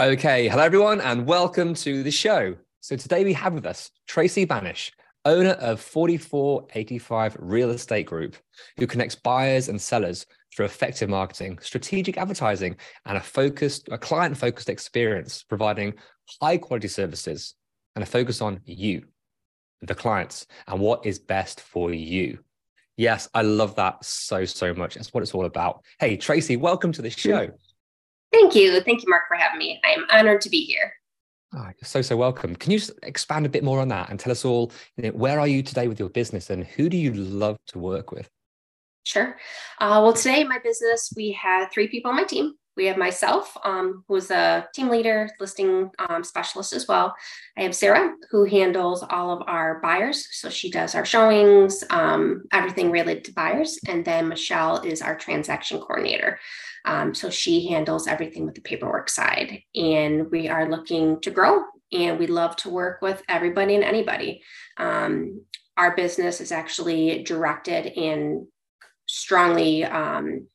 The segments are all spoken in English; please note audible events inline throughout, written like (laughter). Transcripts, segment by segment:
Okay, hello everyone, and welcome to the show. So today we have with us Tracy Banish, owner of 4485 Real Estate Group, who connects buyers and sellers through effective marketing, strategic advertising, and a focused, a client-focused experience, providing high-quality services and a focus on you, the clients, and what is best for you. Yes, I love that so so much. That's what it's all about. Hey, Tracy, welcome to the show. Thank you. Thank you, Mark, for having me. I am honored to be here. Oh, you're so, so welcome. Can you just expand a bit more on that and tell us all, you know, where are you today with your business and who do you love to work with? Sure. Uh, well, today in my business, we have three people on my team. We have myself, um, who's a team leader, listing um, specialist as well. I have Sarah, who handles all of our buyers. So she does our showings, um, everything related to buyers. And then Michelle is our transaction coordinator. Um, so she handles everything with the paperwork side. And we are looking to grow and we love to work with everybody and anybody. Um, our business is actually directed and strongly um,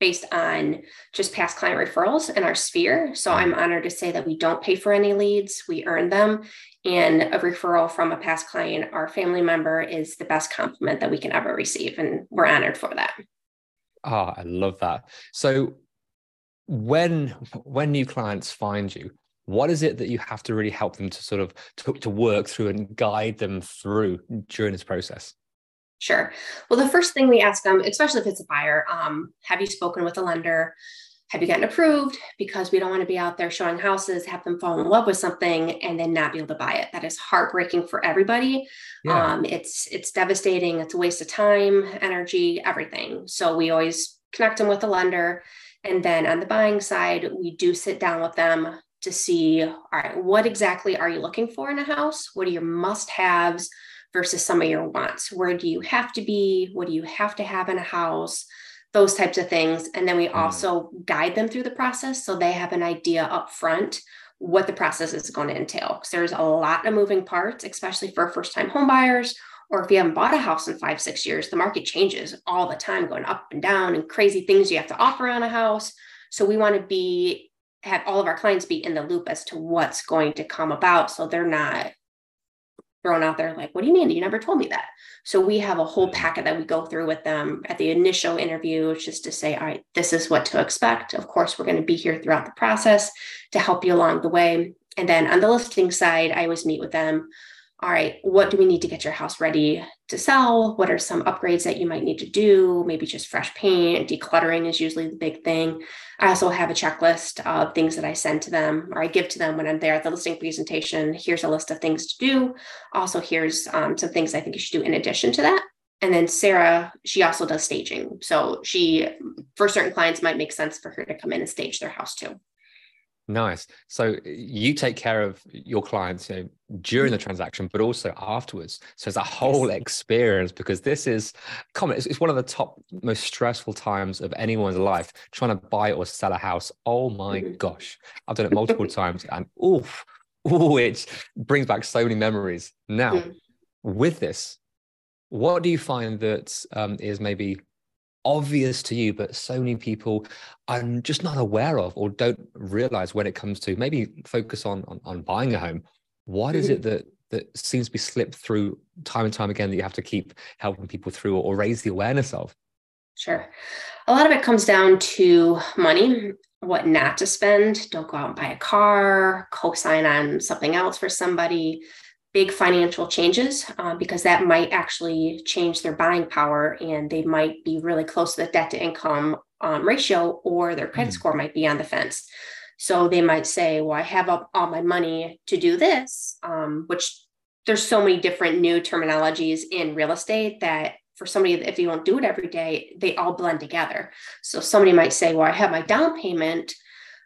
based on just past client referrals in our sphere. So I'm honored to say that we don't pay for any leads, we earn them. And a referral from a past client or family member is the best compliment that we can ever receive. And we're honored for that. Ah, I love that. So when when new clients find you, what is it that you have to really help them to sort of to, to work through and guide them through during this process? Sure. Well, the first thing we ask them, especially if it's a buyer, um, have you spoken with a lender? Have you gotten approved? Because we don't want to be out there showing houses, have them fall in love with something, and then not be able to buy it. That is heartbreaking for everybody. Yeah. Um, it's it's devastating. It's a waste of time, energy, everything. So we always connect them with a lender, and then on the buying side, we do sit down with them to see, all right, what exactly are you looking for in a house? What are your must-haves? Versus some of your wants. Where do you have to be? What do you have to have in a house? Those types of things. And then we Mm. also guide them through the process so they have an idea up front what the process is going to entail. Because there's a lot of moving parts, especially for first time home buyers, or if you haven't bought a house in five, six years, the market changes all the time, going up and down and crazy things you have to offer on a house. So we want to be have all of our clients be in the loop as to what's going to come about so they're not thrown out there like, what do you mean? You never told me that. So we have a whole mm. packet that we go through with them at the initial interview, just to say, all right, this is what to expect. Of course, we're going to be here throughout the process to help you along the way. And then on the listing side, I always meet with them. All right, what do we need to get your house ready to sell? What are some upgrades that you might need to do? Maybe just fresh paint, decluttering is usually the big thing. I also have a checklist of things that I send to them or I give to them when I'm there at the listing presentation. Here's a list of things to do. Also, here's um, some things I think you should do in addition to that. And then Sarah, she also does staging. So she, for certain clients, might make sense for her to come in and stage their house too. Nice. So you take care of your clients you know, during the transaction, but also afterwards. So it's a whole Yes. experience because this is common. It's, it's one of the top most stressful times of anyone's life trying to buy or sell a house. Oh my Mhm. gosh. I've done it multiple (laughs) times and oof, ooh, it brings back so many memories. Now, Mhm. with this, what do you find that um, is maybe obvious to you, but so many people are just not aware of or don't realize when it comes to maybe focus on on, on buying a home. What is it hmm. that that seems to be slipped through time and time again that you have to keep helping people through or, raise the awareness of? Sure. A lot of it comes down to money, what not to spend. Don't go out and buy a car, co sign on something else for somebody. Big financial changes uh, because that might actually change their buying power and they might be really close to the debt to income um, ratio or their credit mm. score might be on the fence. So they might say, Well, I have all my money to do this, um, which there's so many different new terminologies in real estate that for somebody if you don't do it every day they all blend together so somebody might say well i have my down payment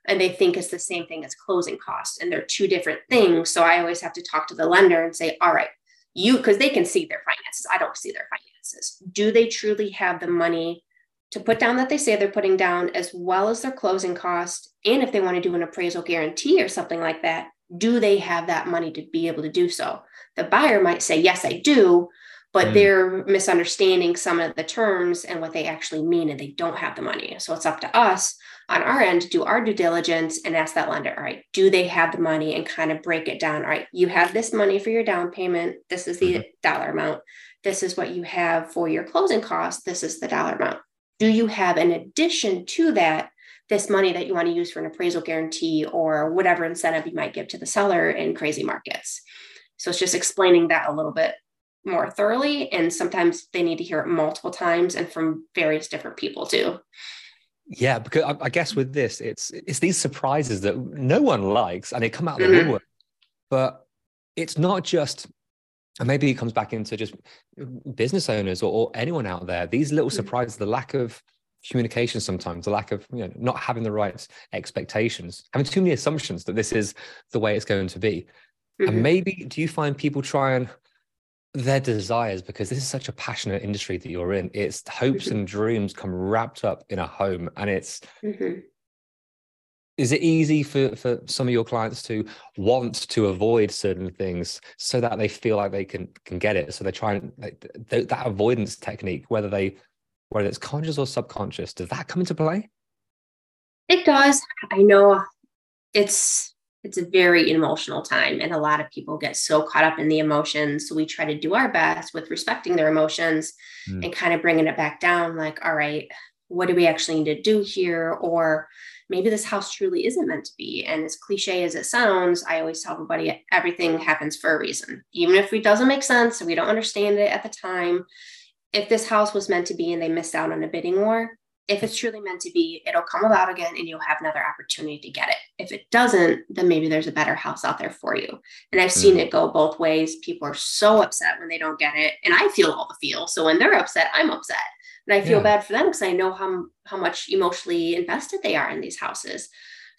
and they think it's the same thing as closing costs and they're two different things. So i always have to talk to the lender and say all right you because they can see their finances. I don't see their finances. Do they truly have the money to put down that they say they're putting down as well as their closing cost and if they want to do an appraisal guarantee or something like that do they have that money to be able to do so? The buyer might say yes i do but mm. they're misunderstanding some of the terms and what they actually mean and they don't have the money. So it's up to us on our end do our due diligence and ask that lender all right do they have the money and kind of break it down all right you have this money for your down payment this is the mm-hmm. dollar amount this is what you have for your closing costs this is the dollar amount do you have in addition to that this money that you want to use for an appraisal guarantee or whatever incentive you might give to the seller in crazy markets so it's just explaining that a little bit more thoroughly. And sometimes they need to hear it multiple times and from various different people too. Yeah, because I, I guess with this, it's it's these surprises that no one likes, and they come out of the mm-hmm. woodwork. But it's not just, and maybe it comes back into just business owners or, or anyone out there. These little mm-hmm. surprises, the lack of communication sometimes the lack of you know not having the right expectations having too many assumptions that this is the way it's going to be mm-hmm. and maybe do you find people try and their desires because this is such a passionate industry that you're in it's hopes mm-hmm. and dreams come wrapped up in a home and it's mm-hmm. is it easy for for some of your clients to want to avoid certain things so that they feel like they can can get it so they're trying like, that avoidance technique whether they whether it's conscious or subconscious does that come into play it does i know it's it's a very emotional time and a lot of people get so caught up in the emotions. So we try to do our best with respecting their emotions mm. and kind of bringing it back down like all right what do we actually need to do here? Or maybe this house truly isn't meant to be. And as cliche as it sounds i always tell everybody everything happens for a reason. Even if it doesn't make sense and we don't understand it at the time. If this house was meant to be and they missed out on a bidding war if it's truly meant to be, it'll come about again and you'll have another opportunity to get it. If it doesn't, then maybe there's a better house out there for you. And I've seen mm. it go both ways. People are so upset when they don't get it. And I feel all the feel. So when they're upset, I'm upset. And I feel yeah. bad for them because I know how, how much emotionally invested they are in these houses.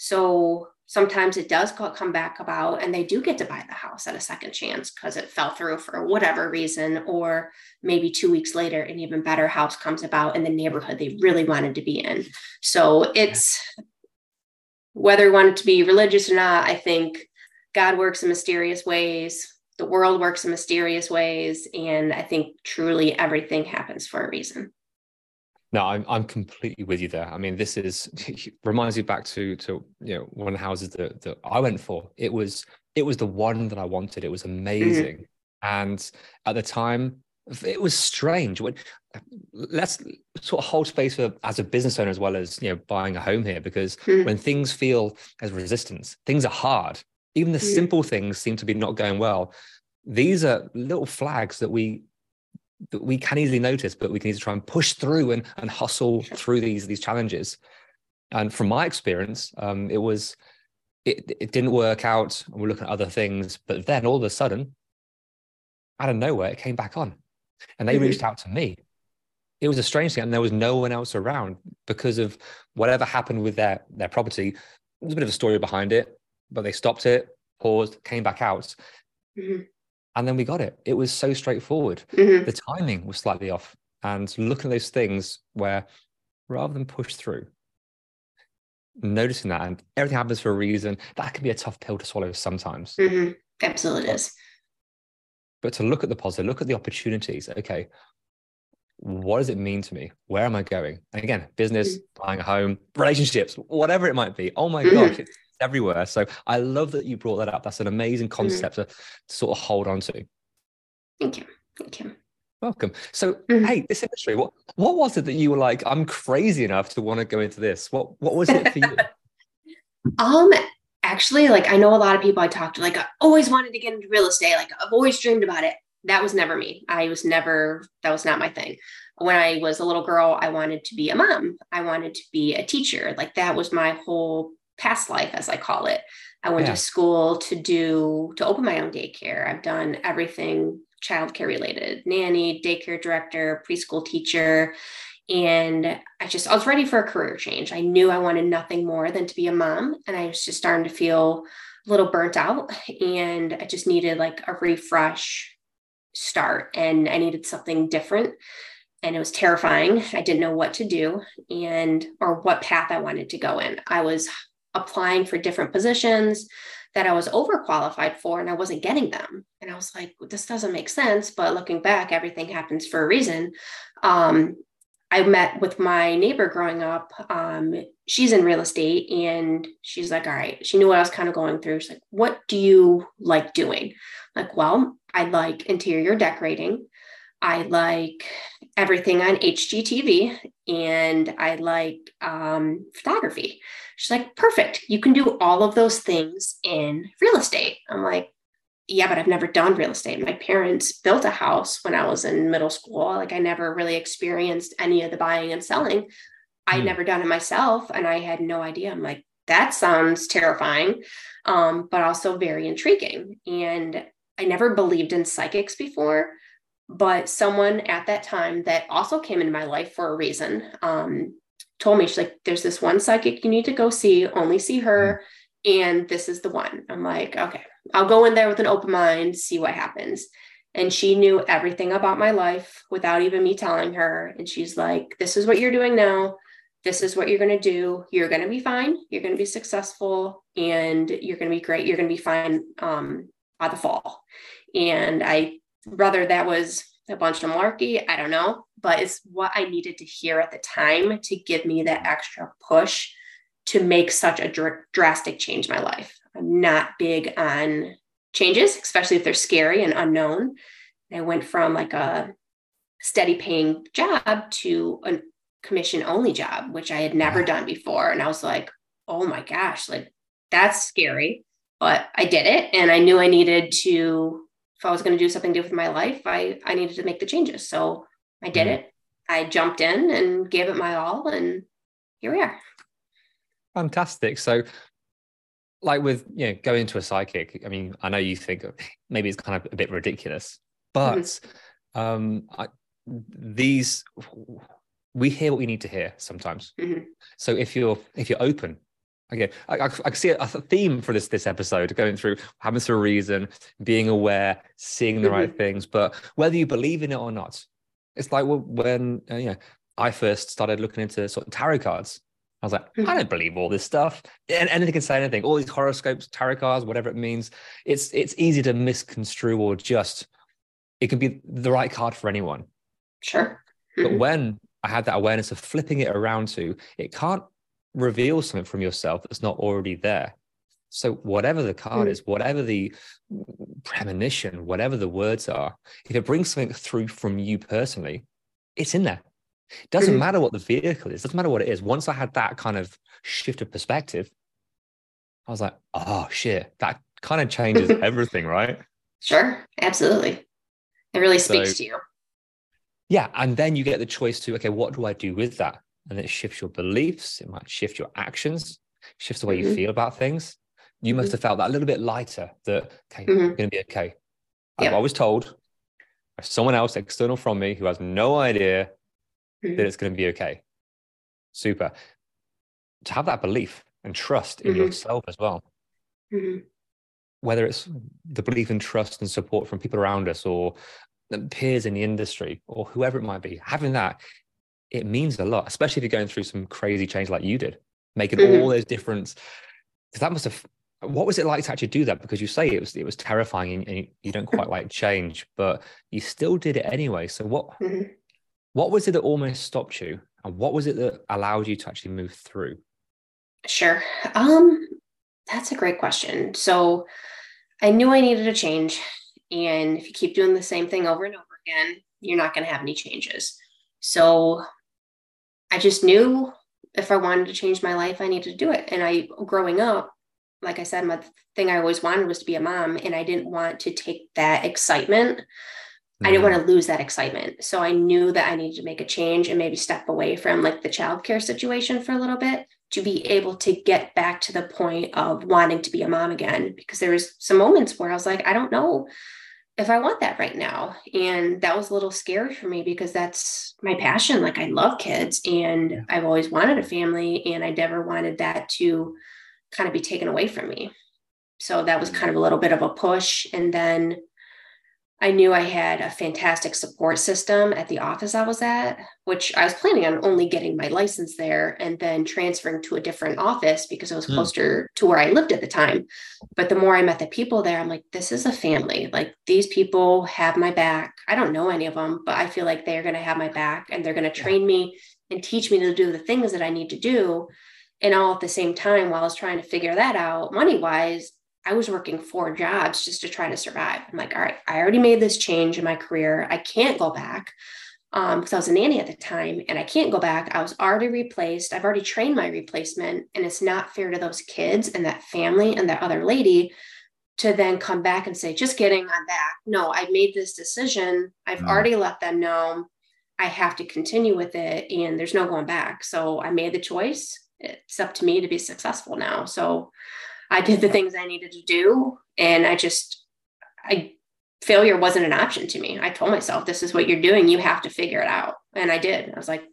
So sometimes it does come back about and they do get to buy the house at a second chance because it fell through for whatever reason or maybe two weeks later an even better house comes about in the neighborhood they really wanted to be in. So it's whether you want it to be religious or not i think god works in mysterious ways the world works in mysterious ways and i think truly everything happens for a reason no, I'm I'm completely with you there. I mean, this is (laughs) reminds me back to to you know one of the houses that that I went for. It was it was the one that I wanted. It was mm-hmm. amazing, mm-hmm. and at the time, it was strange. When let's sort of hold space for as a business owner as well as you know buying a home here, because mm-hmm. when things feel as resistance, things are hard. Even the mm-hmm. simple things seem to be not going well. These are little flags that we that we can easily notice, but we can easily try and push through and, and hustle through these these challenges. And from my experience, um, it was it it didn't work out. And we're looking at other things, but then all of a sudden, out of nowhere, it came back on, and they mm-hmm. reached out to me. It was a strange thing, and there was no one else around because of whatever happened with their their property. There's a bit of a story behind it, but they stopped it, paused, came back out. Mm-hmm and then we got it. It was so straightforward. Mm-hmm. The timing was slightly off. And look at those things where rather than push through, noticing that and everything happens for a reason, that can be a tough pill to swallow sometimes. Mm-hmm. Absolutely is. But to look at the positive, look at the opportunities. Okay, what does it mean to me? Where am I going? And again, business, mm-hmm. buying a home, relationships, whatever it might be. Oh my mm-hmm. gosh, it's everywhere. So I love that you brought that up. That's an amazing mm-hmm. concept mm-hmm. to, to sort of hold on to. Thank you. Thank you. Welcome. So, mm-hmm. hey, this industry, what what was it that you were like? I'm crazy enough to want to go into this. What what was it for you? (laughs) um, actually, like I know a lot of people I talked to, like I always wanted to get into real estate. Like I've always dreamed about it. That was never me. I was never. That was not my thing. When I was a little girl, I wanted to be a mom. I wanted to be a teacher. Like that was my whole past life, as I call it. I went yeah. to school to do to open my own daycare. I've done everything childcare related nanny, daycare director, preschool teacher. And I just, I was ready for a career change. I knew I wanted nothing more than to be a mom. And I was just starting to feel a little burnt out. And I just needed like a refresh start. And I needed something different. And it was terrifying. I didn't know what to do and, or what path I wanted to go in. I was applying for different positions that I was overqualified for and I wasn't getting them. And I was like, this doesn't make sense. But looking back, everything happens for a reason. Um, I met with my neighbor growing up. Um, she's in real estate and she's like, all right, she knew what I was kind of going through. She's like, what do you like doing? like, well, I like interior decorating. I like everything on HGTV and I like um, photography. She's like, perfect. You can do all of those things in real estate. I'm like, yeah, but I've never done real estate. My parents built a house when I was in middle school. Like, I never really experienced any of the buying and selling. I'd mm. never done it myself and I had no idea. I'm like, that sounds terrifying, um, but also very intriguing. And I never believed in psychics before but someone at that time that also came into my life for a reason um, told me she's like there's this one psychic you need to go see only see her mm. and this is the one. I'm like okay i'll go in there with an open mind see what happens. And she knew everything about my life without even me telling her and she's like this is what you're doing now. This is what you're going to do. You're going to be fine. You're going to be successful and you're going to be great. You're going to be fine um, by the fall. And i whether that was a bunch of malarkey, I don't know, but it's what I needed to hear at the time to give me that extra push to make such a dr- drastic change in my life. I'm not big on changes, especially if they're scary and unknown. I went from like a steady paying job to a commission only job, which I had never done before. And I was like, oh my gosh, like that's scary. But I did it and I knew I needed to if I was going to do something different with my life, I I needed to make the changes. So I did mm-hmm. it. I jumped in and gave it my all, and here we are. Fantastic. So, like with you know going to a psychic, I mean, I know you think (laughs) maybe it's kind of a bit ridiculous, but mm-hmm. um, I, these we hear what we need to hear sometimes. Mm-hmm. So if you're if you're open Okay, I, I, I can see a, theme for this this episode going through having a reason, being aware, seeing the mm-hmm. right things, but whether you believe in it or not, it's like when uh, you know I first started looking into sort of tarot cards. I was like, mm-hmm. I don't believe all this stuff. And anything can say anything. All these horoscopes, tarot cards, whatever it means. It's it's easy to misconstrue or just it can be the right card for anyone. Sure. Mm-hmm. But when I had that awareness of flipping it around to it can't reveal something from yourself that's not already there. So whatever the card mm. is, whatever the premonition, whatever the words are, if it brings something through from you personally, it's in there. It doesn't mm. matter what the vehicle is, doesn't matter what it is. Once I had that kind of shift of perspective, I was like, oh shit, that kind of changes (laughs) everything, right? Sure, absolutely. It really speaks so, to you. Yeah. And then you get the choice to, okay, what do I do with that? And it shifts your beliefs, it might shift your actions, shifts the way mm-hmm. you feel about things. You must mm-hmm. have felt that a little bit lighter that, okay, mm-hmm. I'm going to be okay. Yeah. I was told by someone else external from me who has no idea that mm-hmm. it's going to be okay. Super. To have that belief and trust in mm-hmm. yourself as well. Mm-hmm. Whether it's the belief and trust and support from people around us or peers in the industry or whoever it might be, having that it means a lot, especially if you're going through some crazy change like you did, making mm-hmm. all those difference. Because that must have. What was it like to actually do that? Because you say it was it was terrifying and you don't quite like change, but you still did it anyway. So what mm-hmm. what was it that almost stopped you, and what was it that allowed you to actually move through? Sure. Um, that's a great question. So I knew I needed a change, and if you keep doing the same thing over and over again, you're not going to have any changes. So I just knew if I wanted to change my life, I needed to do it. And I, growing up, like I said, my thing I always wanted was to be a mom, and I didn't want to take that excitement. Mm-hmm. I didn't want to lose that excitement. So I knew that I needed to make a change and maybe step away from like the childcare situation for a little bit to be able to get back to the point of wanting to be a mom again. Because there was some moments where I was like, I don't know if I want that right now. And that was a little scary for me because that's my passion. Like I love kids and. I've always wanted a family and I never wanted that to kind of be taken away from me. So that was kind of a little bit of a push. And then I knew I had a fantastic support system at the office I was at, which I was planning on only getting my license there and then transferring to a different office because it was hmm. closer mm. to where I lived at the time. But the more I met the people there, I'm like, this is a family. Like these people have my back. I don't know any of them, but I feel like they're going to have my back and they're going to train me and teach me to do the things that I need to do. And all at the same time, while I was trying to figure that out money wise, I was working four jobs just to try to survive. I'm like, all right, I already made this change in my career. I can't go back um, because I was a nanny at the time and I can't go back. I was already replaced. I've already trained my replacement, and it's not fair to those kids and that family and that other lady to then come back and say, just kidding, I'm back. No, I made this decision. I've mm. already let them know I have to continue with it and there's no going back. So I made the choice. It's up to me to be successful now. So I did the things I needed to do. And I just, I, failure wasn't an option to me. I told myself, this is what you're doing. You have to figure it out. And I did. I was like,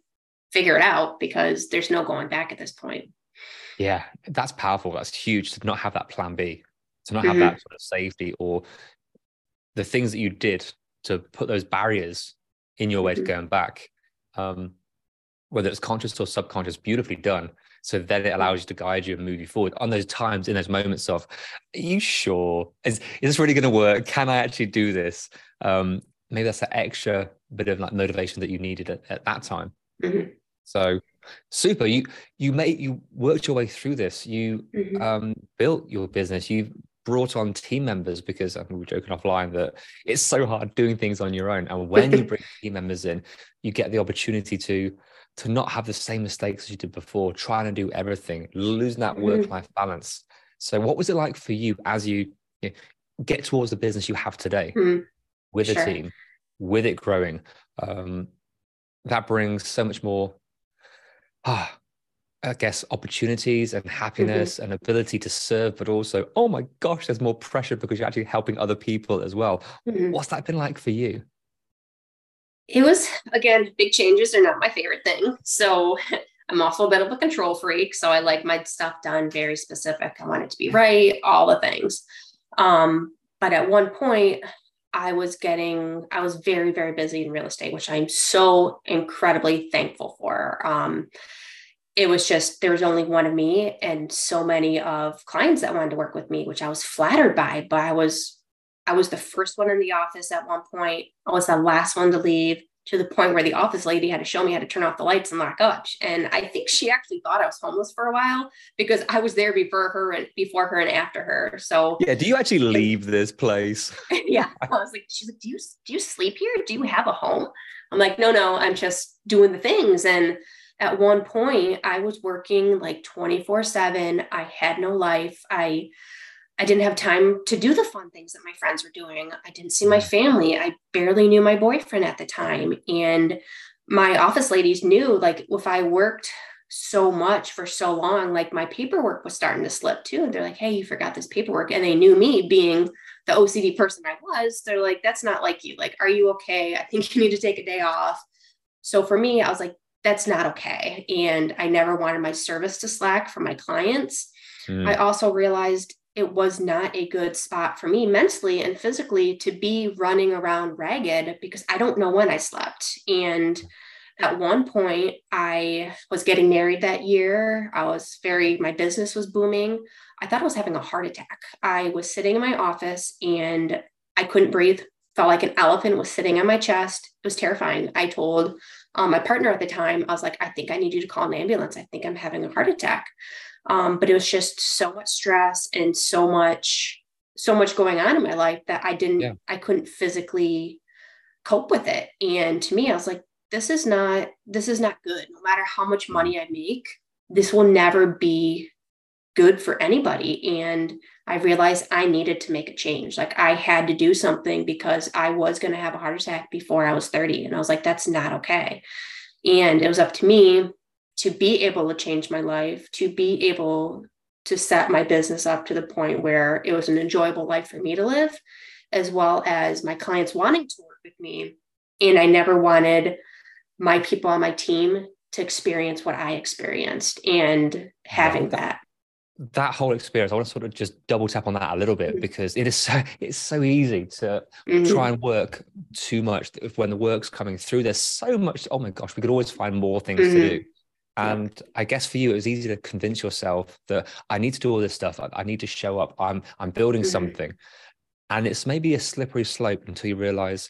figure it out because there's no going back at this point. Yeah, that's powerful. That's huge to not have that plan B, to not have mm-hmm. that sort of safety or the things that you did to put those barriers in your way mm-hmm. to going back. Um, whether it's conscious or subconscious, beautifully done. So then it allows you to guide you and move you forward on those times, in those moments of, are you sure? Is, is this really going to work? Can I actually do this? Um, maybe that's an extra bit of like motivation that you needed at, at that time. Mm-hmm. So super. You you made you worked your way through this. You mm-hmm. um, built your business. You brought on team members because I mean, we were joking offline that it's so hard doing things on your own. And when you (laughs) bring team members in, you get the opportunity to to not have the same mistakes as you did before, trying to do everything, losing that work life mm-hmm. balance. So, what was it like for you as you, you know, get towards the business you have today mm-hmm. with sure. a team, with it growing? Um, that brings so much more, ah, I guess, opportunities and happiness mm-hmm. and ability to serve, but also, oh my gosh, there's more pressure because you're actually helping other people as well. Mm-hmm. What's that been like for you? It was again big changes are not my favorite thing. So (laughs) i'm also a bit of a control freak so i like my stuff done very specific. I want it to be right all the things. Um, but at one point i was getting i was very very busy in real estate which i'm so incredibly thankful for. Um, it was just there was only one of me and so many of clients that wanted to work with me which i was flattered by but i was I was the first one in the office at one point. I was the last one to leave to the point where the office lady had to show me how to turn off the lights and lock up. And I think she actually thought I was homeless for a while because I was there before her and before her and after her. So yeah, do you actually (laughs) leave this place? (laughs) yeah, I was like, she's like, do you do you sleep here? Do you have a home? I'm like, no, no, I'm just doing the things. And at one point, I was working like 24 seven. I had no life. I I didn't have time to do the fun things that my friends were doing. I didn't see my family. I barely knew my boyfriend at the time. And my office ladies knew like if I worked so much for so long, like my paperwork was starting to slip too. And they're like, hey, you forgot this paperwork. And they knew me being the OCD person I was. They're like, that's not like you. Like, are you okay? I think you need to take a day off. So for me, I was like, that's not okay. And I never wanted my service to slack for my clients. Mm. I also realized it was not a good spot for me mentally and physically to be running around ragged because I don't know when I slept. And at one point, I was getting married that year. I was very, my business was booming. I thought I was having a heart attack. I was sitting in my office and I couldn't breathe, felt like an elephant was sitting on my chest. It was terrifying. I told um, my partner at the time, I was like, I think I need you to call an ambulance. I think I'm having a heart attack. Um, but it was just so much stress and so much, so much going on in my life that I didn't, yeah. I couldn't physically cope with it. And to me, I was like, this is not this is not good. No matter how much money I make, this will never be good for anybody. And I realized I needed to make a change. Like I had to do something because I was going to have a heart attack before I was 30. And I was like, that's not okay. And it was up to me to be able to change my life, to be able to set my business up to the point where it was an enjoyable life for me to live, as well as my clients wanting to work with me. And I never wanted my people on my team to experience what I experienced and having that that whole experience, I want to sort of just double tap on that a little bit mm-hmm. because it is so it's so easy to mm-hmm. try and work too much. When the work's coming through, there's so much. Oh my gosh, we could always find more things mm-hmm. to do. And I guess for you, it was easy to convince yourself that I need to do all this stuff. I, I need to show up. I'm I'm building mm-hmm. something, and it's maybe a slippery slope until you realize,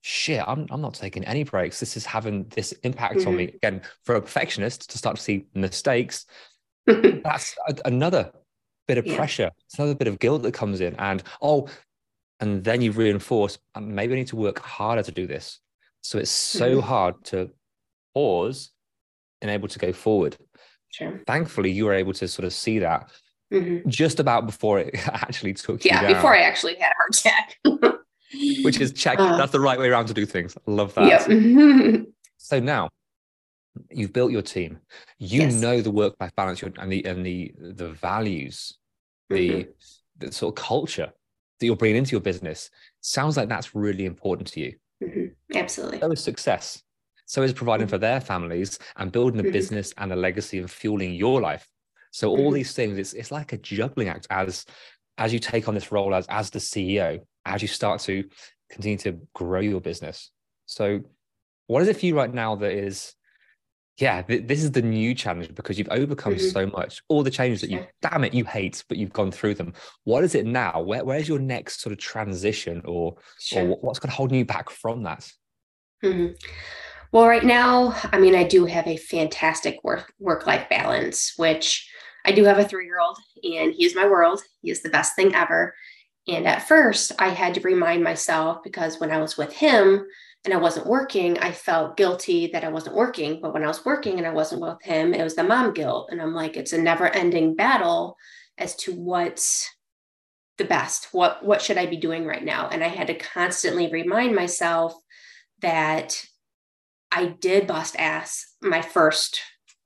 shit, I'm I'm not taking any breaks. This is having this impact on me. Mm-hmm. Again, for a perfectionist to start to see mistakes, (laughs) that's a, another bit of yeah. pressure. It's another bit of guilt that comes in. And oh, and then you reinforce, maybe I need to work harder to do this. So it's so mm-hmm. hard to pause and able to go forward. Sure. Thankfully, you were able to sort of see that mm-hmm. just about before it (laughs) actually took yeah, before I actually had a heart attack. (laughs) Which is check. Uh, that's the right way around to do things. Love that. Yep. (laughs) so now you've built your team you yes. know the work life balance and the and the the values the, mm-hmm. the sort of culture that you're bringing into your business sounds like that's really important to you mm-hmm. absolutely so is success so is providing mm-hmm. for their families and building a mm-hmm. business and a legacy and fueling your life so all mm-hmm. these things it's, it's like a juggling act as as you take on this role as as the ceo as you start to continue to grow your business so what is it for you right now that is yeah, th- this is the new challenge because you've overcome mm-hmm. so much, all the changes that you, damn it, you hate, but you've gone through them. What is it now? Where, where's your next sort of transition or, sure. or what's going to hold you back from that? Mm-hmm. Well, right now, I mean, I do have a fantastic work work life balance, which I do have a three year old and he is my world. He is the best thing ever. And at first, I had to remind myself because when I was with him, and I wasn't working, I felt guilty that I wasn't working. But when I was working and I wasn't with him, it was the mom guilt. And I'm like, it's a never ending battle as to what's the best. What what should I be doing right now? And I had to constantly remind myself that I did bust ass my first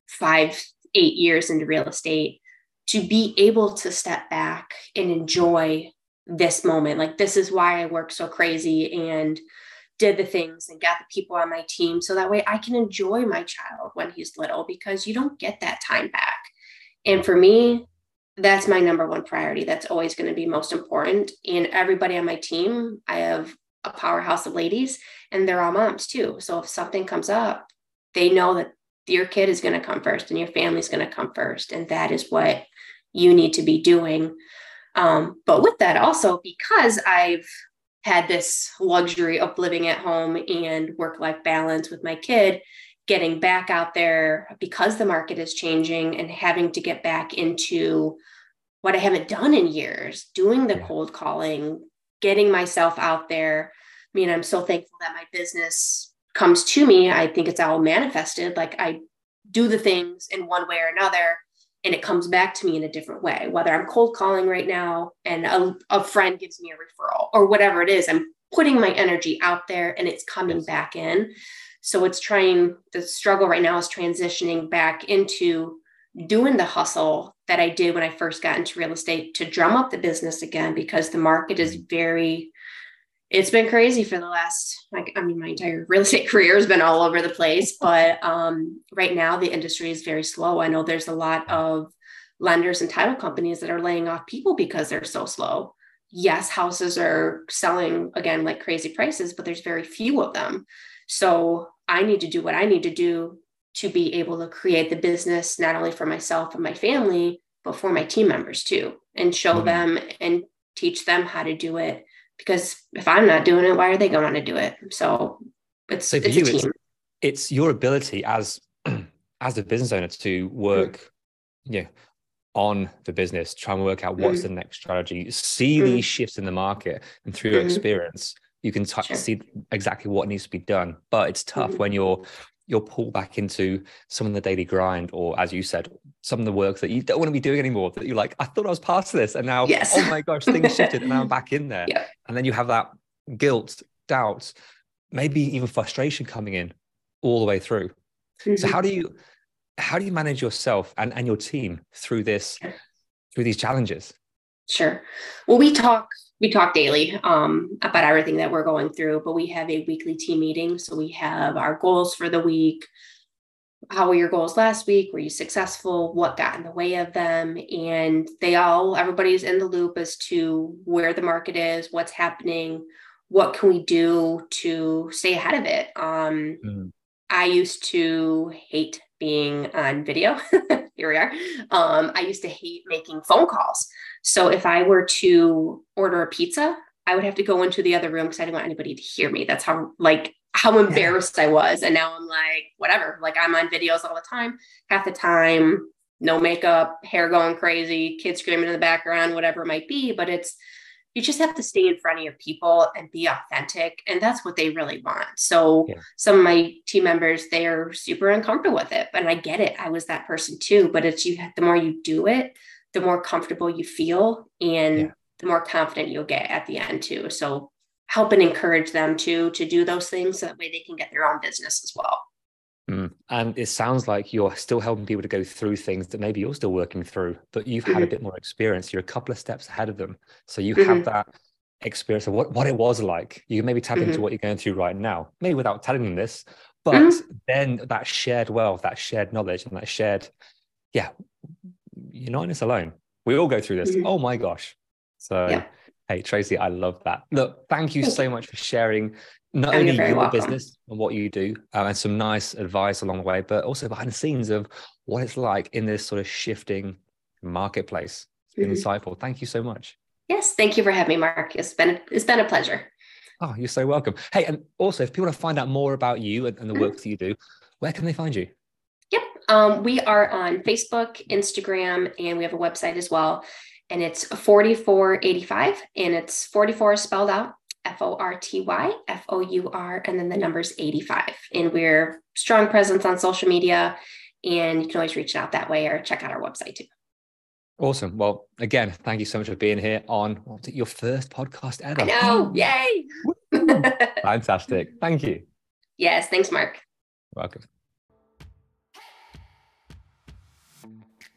five, eight years into real estate to be able to step back and enjoy this moment. Like this is why I work so crazy and did the things and got the people on my team so that way I can enjoy my child when he's little because you don't get that time back. And for me, that's my number one priority. That's always going to be most important. And everybody on my team, I have a powerhouse of ladies and they're all moms too. So if something comes up, they know that your kid is going to come first and your family's going to come first. And that is what you need to be doing. Um, but with that, also because I've had this luxury of living at home and work life balance with my kid getting back out there because the market is changing and having to get back into what I haven't done in years, doing the cold calling, getting myself out there. I mean, I'm so thankful that my business comes to me. I think it's all manifested. Like I do the things in one way or another and it comes back to me in a different way whether i'm cold calling right now and a, a friend gives me a referral or whatever it is i'm putting my energy out there and it's coming yes. back in so it's trying the struggle right now is transitioning back into doing the hustle that i did when i first got into real estate to drum up the business again because the market is mm-hmm. very it's been crazy for the last like i mean my entire (laughs) real estate career has been all over the place but um, right now the industry is very slow. I know there's a lot of lenders and title companies that are laying off people because they're so slow. Yes houses are selling again like crazy prices but there's very few of them. So i need to do what i need to do to be able to create the business not only for myself and my family but for my team members too and show mm-hmm. them and teach them how to do it because if I'm not doing it, why are they going to do it? So it's, so for it's you, it's, it's, your ability as (clears throat) as a business owner to work, mm. yeah, on the business, try and work out what's mm. the next strategy, see mm. these shifts in the market, and through your mm-hmm. experience, You can t- Sure. see exactly what needs to be done. But it's tough Mhm. when you're you're pulled back into some of the daily grind, or as you said, some of the work that you don't want to be doing anymore. That you're like, I thought I was past this, and now, Yes. oh my gosh, things shifted, and now I'm (laughs) back in there. Yeah. And then you have that guilt, doubt, maybe even frustration coming in all the way through. So Mhm. how do you how do you manage yourself and, and your team through this through these challenges? Sure. Well, we talk we talk daily um, about everything that we're going through, but we have a weekly team meeting. So we have our goals for the week. How were your goals last week? Were you successful? What got in the way of them? And they all everybody's in the loop as to where the market is, what's happening, what can we do to stay ahead of it. Um, Mm. I used to hate being on video. (laughs) Here we are. Um, I used to hate making phone calls. So if I were to order a pizza, I would have to go into the other room because I didn't want anybody to hear me. That's how like how embarrassed I was. And now I'm like, whatever. Like I'm on videos all the time. Half the time, no makeup, hair going crazy, kids screaming in the background, whatever it might be. But it's you just have to stay in front of your people and be authentic. And that's what they really want. So Yeah. some of my team members, they are super uncomfortable with it. And I get it. I was that person too. But it's you the more you do it, the more comfortable you feel and Yeah. the more confident you'll get at the end too. So help and encourage them to to do those things so that way they can get their own business as well. Mm. And it sounds like you're still helping people to go through things that maybe you're still working through, but you've had a Mhm. bit more experience. You're a couple of steps ahead of them. So you Mhm. have that experience of what, what it was like. You can maybe tap into Mhm. what you're going through right now, maybe without telling them this, but Mhm. then that shared wealth, that shared knowledge, and that shared, yeah, you're not in this alone. We all go through this. Mhm. Oh my gosh. So, Yeah. hey, Tracy, I love that. Look, thank you Thank so much for sharing not you're only your welcome. business and what you do uh, and some nice advice along the way, but also behind the scenes of what it's like in this sort of shifting marketplace. It's been Mhm. insightful. Thank you so much. Yes, thank you for having me, Mark. It's been it's been a pleasure. Oh, you're so welcome. Hey, and also if people want to find out more about you and, and the Mhm. work that you do, where can they find you? Um, we are on Facebook, Instagram, and we have a website as well. And it's 4485, and it's 44 spelled out F O R T Y, F O U R, and then the number's 85. And we're strong presence on social media, and you can always reach out that way or check out our website too. Awesome. Well, again, thank you so much for being here on it, your first podcast ever. I know. Yay. (laughs) Fantastic. Thank you. yes. Thanks, Mark. Welcome.